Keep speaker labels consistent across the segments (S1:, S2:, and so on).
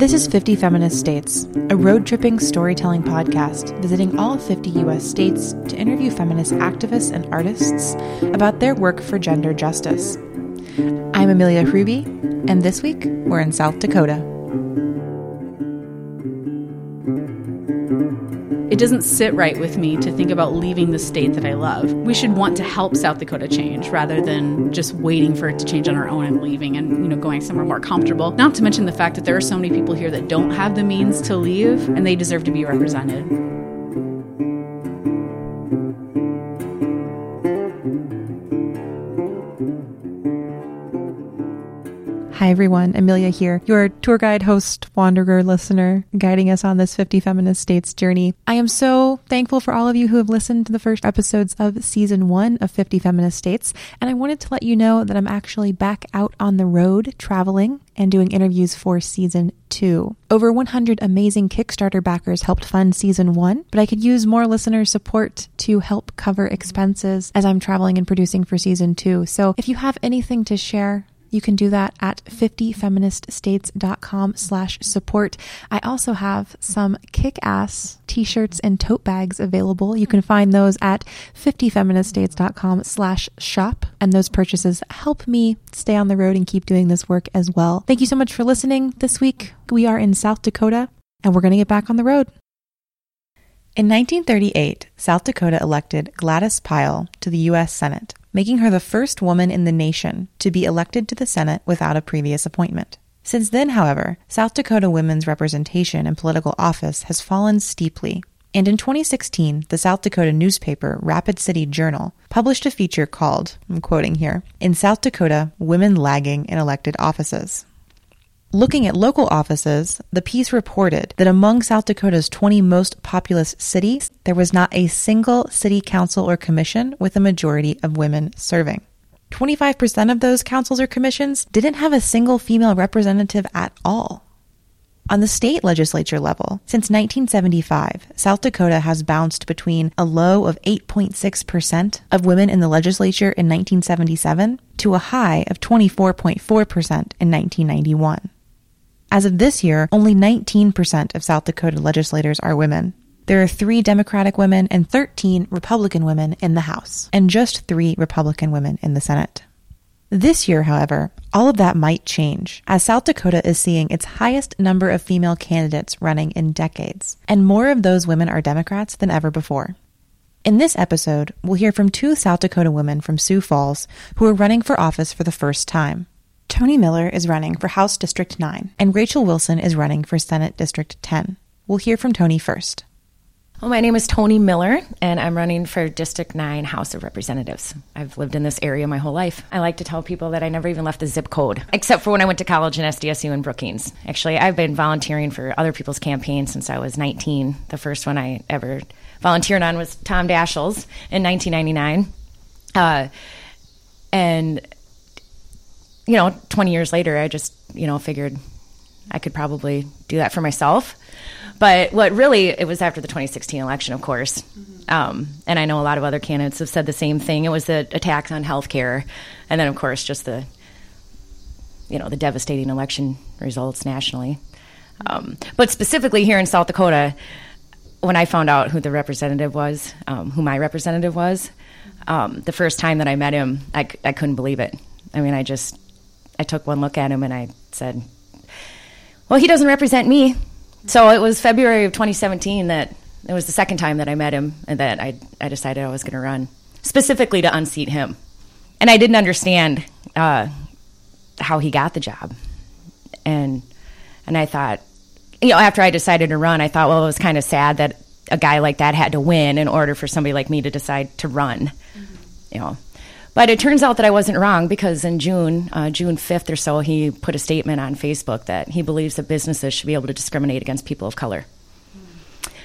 S1: This is 50 Feminist States, a road tripping storytelling podcast visiting all 50 U.S. states to interview feminist activists and artists about their work for gender justice. I'm Amelia Hruby, and this week we're in South Dakota.
S2: Doesn't sit right with me to think about leaving the state that I love. We should want to help South Dakota change rather than just waiting for it to change on our own and leaving and you know going somewhere more comfortable. Not to mention the fact that there are so many people here that don't have the means to leave and they deserve to be represented.
S1: Hi, everyone. Amelia here, your tour guide, host, wanderer, listener, guiding us on this 50 Feminist States journey. I am so thankful for all of you who have listened to the first episodes of season one of 50 Feminist States. And I wanted to let you know that I'm actually back out on the road traveling and doing interviews for season two. Over 100 amazing Kickstarter backers helped fund season one, but I could use more listener support to help cover expenses as I'm traveling and producing for season two. So if you have anything to share, you can do that at 50feministstates.com slash support. I also have some kick-ass t-shirts and tote bags available. You can find those at 50feministstates.com slash shop. And those purchases help me stay on the road and keep doing this work as well. Thank you so much for listening this week. We are in South Dakota and we're going to get back on the road. In 1938, South Dakota elected Gladys Pyle to the U.S. Senate making her the first woman in the nation to be elected to the Senate without a previous appointment. Since then, however, South Dakota women's representation in political office has fallen steeply. And in 2016, the South Dakota newspaper Rapid City Journal published a feature called, I'm quoting here, In South Dakota, Women Lagging in Elected Offices. Looking at local offices, the piece reported that among South Dakota's 20 most populous cities, there was not a single city council or commission with a majority of women serving. 25% of those councils or commissions didn't have a single female representative at all. On the state legislature level, since 1975, South Dakota has bounced between a low of 8.6% of women in the legislature in 1977 to a high of 24.4% in 1991. As of this year, only 19% of South Dakota legislators are women. There are three Democratic women and 13 Republican women in the House, and just three Republican women in the Senate. This year, however, all of that might change, as South Dakota is seeing its highest number of female candidates running in decades, and more of those women are Democrats than ever before. In this episode, we'll hear from two South Dakota women from Sioux Falls who are running for office for the first time. Toni Miller is running for House District 9, and Rachel Wilson is running for Senate District 10. We'll hear from Toni first.
S3: Well, my name is Toni Miller, and I'm running for District 9 House of Representatives. I've lived in this area my whole life. I like to tell people that I never even left the zip code, except for when I went to college in SDSU in Brookings. Actually, I've been volunteering for other people's campaigns since I was 19. The first one I ever volunteered on was Tom Daschle's in 1999. Uh, and you know, 20 years later, I just, you know, figured I could probably do that for myself. But what really, it was after the 2016 election, of course. Mm-hmm. Um, and I know a lot of other candidates have said the same thing. It was the attacks on healthcare. And then, of course, just the, you know, the devastating election results nationally. Um, but specifically here in South Dakota, when I found out who the representative was, um, who my representative was, um, the first time that I met him, I, I couldn't believe it. I mean, I just, I took one look at him and I said, well, he doesn't represent me. So it was February of 2017 that it was the second time that I met him and that I, I decided I was going to run specifically to unseat him. And I didn't understand uh, how he got the job. And, and I thought, you know, after I decided to run, I thought, well, it was kind of sad that a guy like that had to win in order for somebody like me to decide to run. Mm-hmm. You know, but it turns out that I wasn't wrong because in June, uh, June 5th or so, he put a statement on Facebook that he believes that businesses should be able to discriminate against people of color.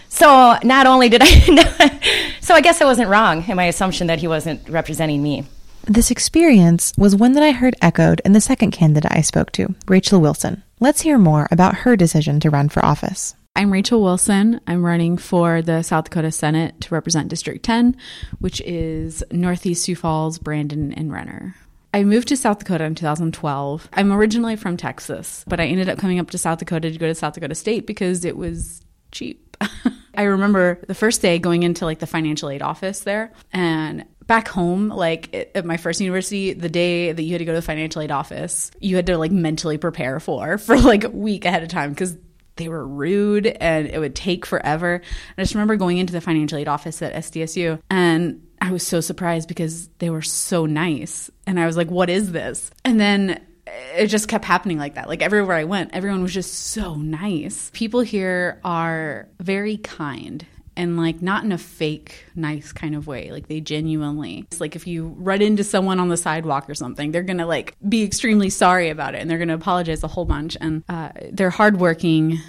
S3: So not only did I, so I guess I wasn't wrong in my assumption that he wasn't representing me.
S1: This experience was one that I heard echoed in the second candidate I spoke to, Rachel Wilson. Let's hear more about her decision to run for office.
S2: I'm Rachel Wilson. I'm running for the South Dakota Senate to represent District 10, which is Northeast Sioux Falls, Brandon, and Renner. I moved to South Dakota in 2012. I'm originally from Texas, but I ended up coming up to South Dakota to go to South Dakota State because it was cheap. I remember the first day going into like the financial aid office there and back home like at my first university the day that you had to go to the financial aid office you had to like mentally prepare for for like a week ahead of time because they were rude and it would take forever. I just remember going into the financial aid office at SDSU and I was so surprised because they were so nice. And I was like, what is this? And then it just kept happening like that. Like everywhere I went, everyone was just so nice. People here are very kind and like not in a fake nice kind of way. Like they genuinely it's like if you run into someone on the sidewalk or something they're gonna like be extremely sorry about it and they're gonna apologize a whole bunch and uh, they're hardworking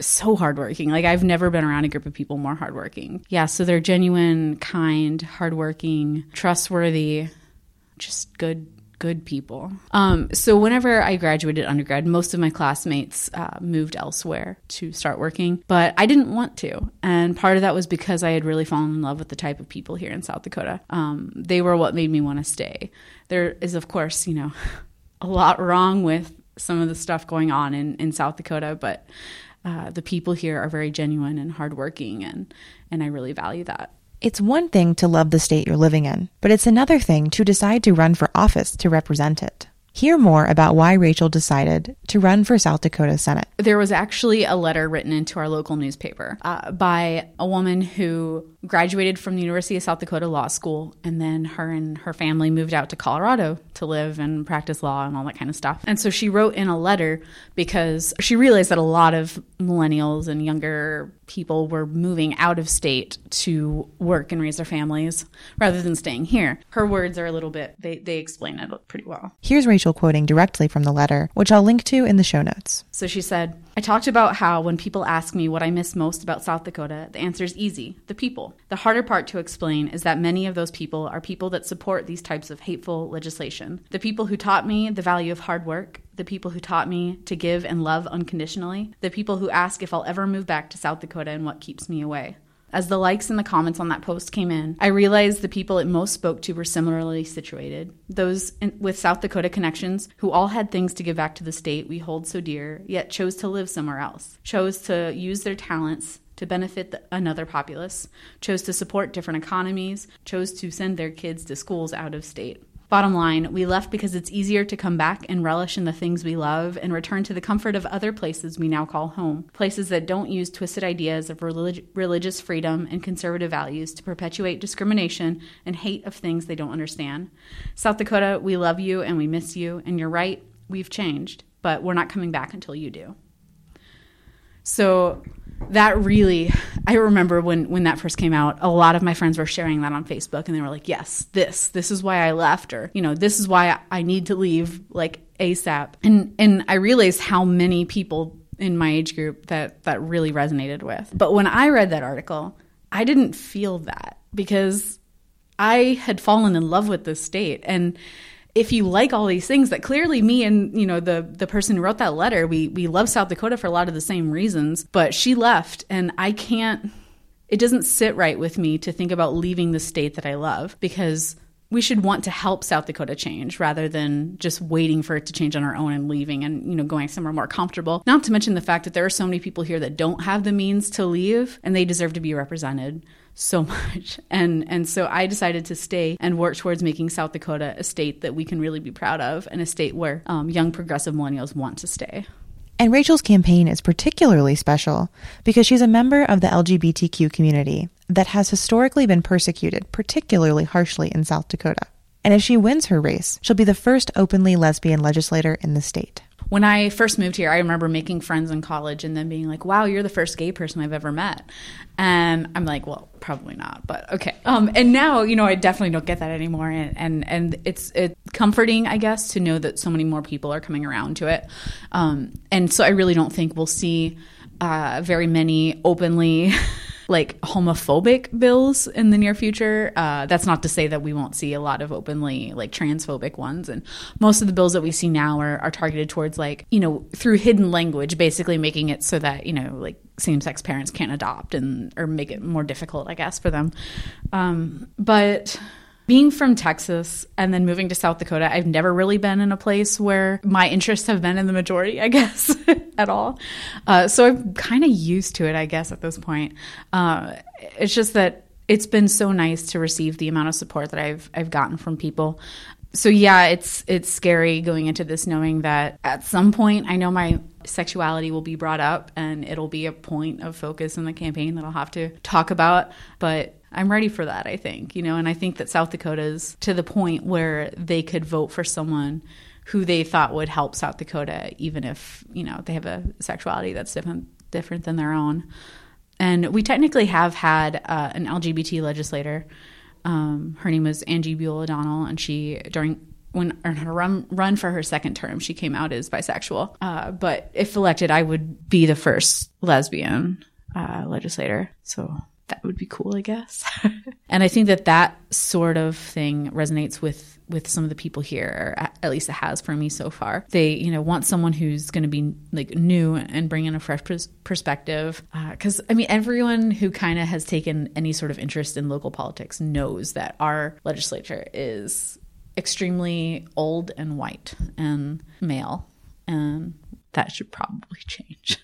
S2: so hardworking. Like i've never been around a group of people more hardworking. Yeah so they're genuine kind hardworking trustworthy just good good people. Um, so whenever I graduated undergrad, most of my classmates uh, moved elsewhere to start working, but I didn't want to. And part of that was because I had really fallen in love with the type of people here in South Dakota. Um, they were what made me want to stay. There is, of course, you know, a lot wrong with some of the stuff going on in, in South Dakota, but uh, the people here are very genuine and hardworking, and and I really value that.
S1: It's one thing to love the state you're living in, but it's another thing to decide to run for office to represent it. Hear more about why Rachel decided to run for South Dakota Senate.
S2: There was actually a letter written into our local newspaper uh, by a woman who graduated from the University of South Dakota Law School, and then her and her family moved out to Colorado to live and practice law and all that kind of stuff. And so she wrote in a letter because she realized that a lot of millennials and younger people were moving out of state to work and raise their families rather than staying here. Her words are a little bit, they, they explain it pretty well.
S1: Here's Rachel quoting directly from the letter, which I'll link to in the show notes.
S2: So she said, I talked about how when people ask me what I miss most about South Dakota, the answer is easy the people. The harder part to explain is that many of those people are people that support these types of hateful legislation. The people who taught me the value of hard work, the people who taught me to give and love unconditionally, the people who ask if I'll ever move back to South Dakota and what keeps me away. As the likes and the comments on that post came in, I realized the people it most spoke to were similarly situated. Those in, with South Dakota connections who all had things to give back to the state we hold so dear, yet chose to live somewhere else, chose to use their talents to benefit the, another populace, chose to support different economies, chose to send their kids to schools out of state. Bottom line, we left because it's easier to come back and relish in the things we love and return to the comfort of other places we now call home. Places that don't use twisted ideas of relig- religious freedom and conservative values to perpetuate discrimination and hate of things they don't understand. South Dakota, we love you and we miss you, and you're right, we've changed, but we're not coming back until you do. So that really i remember when when that first came out a lot of my friends were sharing that on facebook and they were like yes this this is why i left or you know this is why i need to leave like asap and and i realized how many people in my age group that that really resonated with. But when i read that article i didn't feel that because i had fallen in love with this state and if you like all these things that clearly me and you know the the person who wrote that letter we we love South Dakota for a lot of the same reasons but she left and I can't it doesn't sit right with me to think about leaving the state that I love because we should want to help South Dakota change rather than just waiting for it to change on our own and leaving and you know going somewhere more comfortable. Not to mention the fact that there are so many people here that don't have the means to leave and they deserve to be represented so much. And and so I decided to stay and work towards making South Dakota a state that we can really be proud of and a state where um, young progressive millennials want to stay.
S1: And Rachel's campaign is particularly special because she's a member of the LGBTQ community that has historically been persecuted particularly harshly in South Dakota. And if she wins her race, she'll be the first openly lesbian legislator in the state
S2: when I first moved here, I remember making friends in college and then being like, "Wow, you're the first gay person I've ever met," and I'm like, "Well, probably not, but okay." Um, and now, you know, I definitely don't get that anymore, and and, and it's it's comforting, I guess, to know that so many more people are coming around to it, um, and so I really don't think we'll see uh, very many openly. like homophobic bills in the near future. Uh, that's not to say that we won't see a lot of openly like transphobic ones. And most of the bills that we see now are, are targeted towards like, you know, through hidden language, basically making it so that, you know, like same sex parents can't adopt and or make it more difficult, I guess, for them. Um, but being from Texas and then moving to South Dakota, I've never really been in a place where my interests have been in the majority, I guess, at all. Uh, so I'm kind of used to it, I guess, at this point. Uh, it's just that it's been so nice to receive the amount of support that I've I've gotten from people. So yeah, it's it's scary going into this knowing that at some point I know my sexuality will be brought up and it'll be a point of focus in the campaign that I'll have to talk about, but I'm ready for that, I think, you know, and I think that South Dakota is to the point where they could vote for someone who they thought would help South Dakota, even if, you know, they have a sexuality that's different, different than their own. And we technically have had uh, an LGBT legislator. Um, her name was Angie Buhl O'Donnell, and she, during when her run, run for her second term, she came out as bisexual. Uh, but if elected, I would be the first lesbian uh, legislator. So that would be cool, I guess. and I think that that sort of thing resonates with with some of the people here, or at least it has for me so far. They, you know, want someone who's going to be like new and bring in a fresh pers- perspective. Because uh, I mean, everyone who kind of has taken any sort of interest in local politics knows that our legislature is extremely old and white and male, and that should probably change.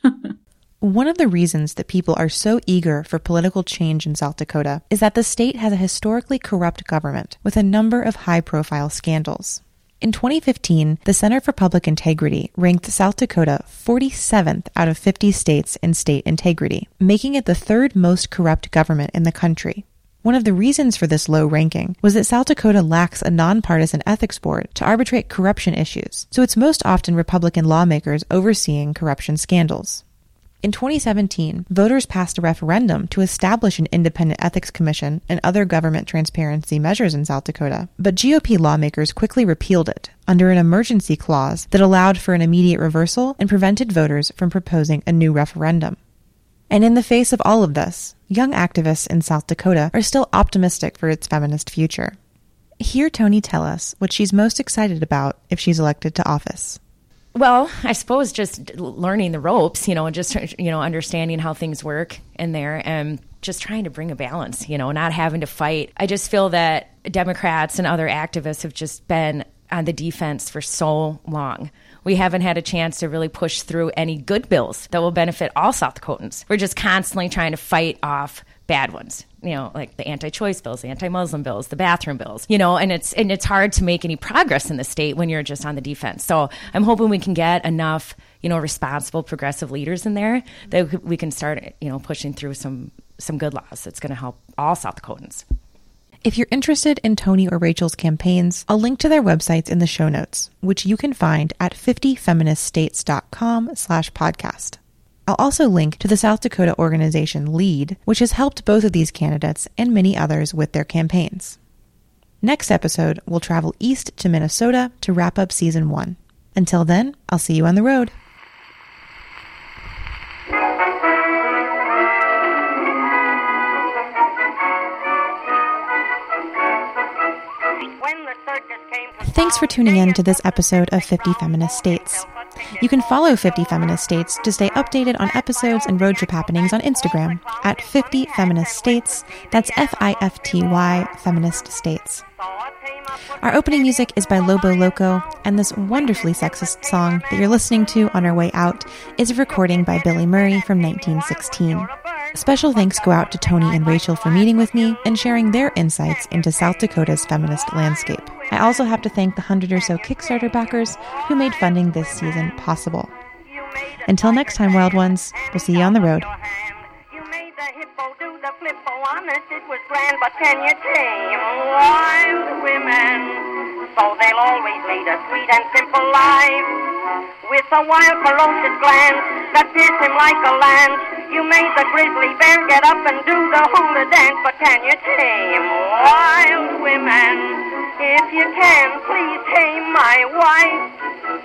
S1: One of the reasons that people are so eager for political change in South Dakota is that the state has a historically corrupt government with a number of high profile scandals. In 2015, the Center for Public Integrity ranked South Dakota 47th out of 50 states in state integrity, making it the third most corrupt government in the country. One of the reasons for this low ranking was that South Dakota lacks a nonpartisan ethics board to arbitrate corruption issues, so it's most often Republican lawmakers overseeing corruption scandals. In 2017, voters passed a referendum to establish an independent ethics commission and other government transparency measures in South Dakota, but GOP lawmakers quickly repealed it under an emergency clause that allowed for an immediate reversal and prevented voters from proposing a new referendum. And in the face of all of this, young activists in South Dakota are still optimistic for its feminist future. Hear Toni tell us what she's most excited about if she's elected to office.
S3: Well, I suppose just learning the ropes, you know, and just you know understanding how things work in there, and just trying to bring a balance, you know, not having to fight. I just feel that Democrats and other activists have just been on the defense for so long. We haven't had a chance to really push through any good bills that will benefit all South Dakotans. We're just constantly trying to fight off bad ones you know like the anti-choice bills the anti-muslim bills the bathroom bills you know and it's and it's hard to make any progress in the state when you're just on the defense so i'm hoping we can get enough you know responsible progressive leaders in there that we can start you know pushing through some some good laws that's going to help all south dakotans
S1: if you're interested in Toni or Rachel's campaigns, I'll link to their websites in the show notes, which you can find at 50feministstates.com slash podcast. I'll also link to the South Dakota organization LEAD, which has helped both of these candidates and many others with their campaigns. Next episode, we'll travel east to Minnesota to wrap up season one. Until then, I'll see you on the road. Thanks for tuning in to this episode of 50 Feminist States. You can follow 50 Feminist States to stay updated on episodes and road trip happenings on Instagram at 50 Feminist States. That's F I F T Y Feminist States. Our opening music is by Lobo Loco, and this wonderfully sexist song that you're listening to on our way out is a recording by Billy Murray from 1916. Special thanks go out to Toni and Rachel for meeting with me and sharing their insights into South Dakota's feminist landscape. I also have to thank the hundred or so Kickstarter backers who made funding this season possible. Until next time, Wild Ones, we'll see you on the road. grand, but can you tame wild women? So they'll always lead a sweet and simple life. With a wild, ferocious glance that pierced him like a lance, you made the grizzly bear get up and do the hula dance. But can you tame wild women? If you can, please tame my wife.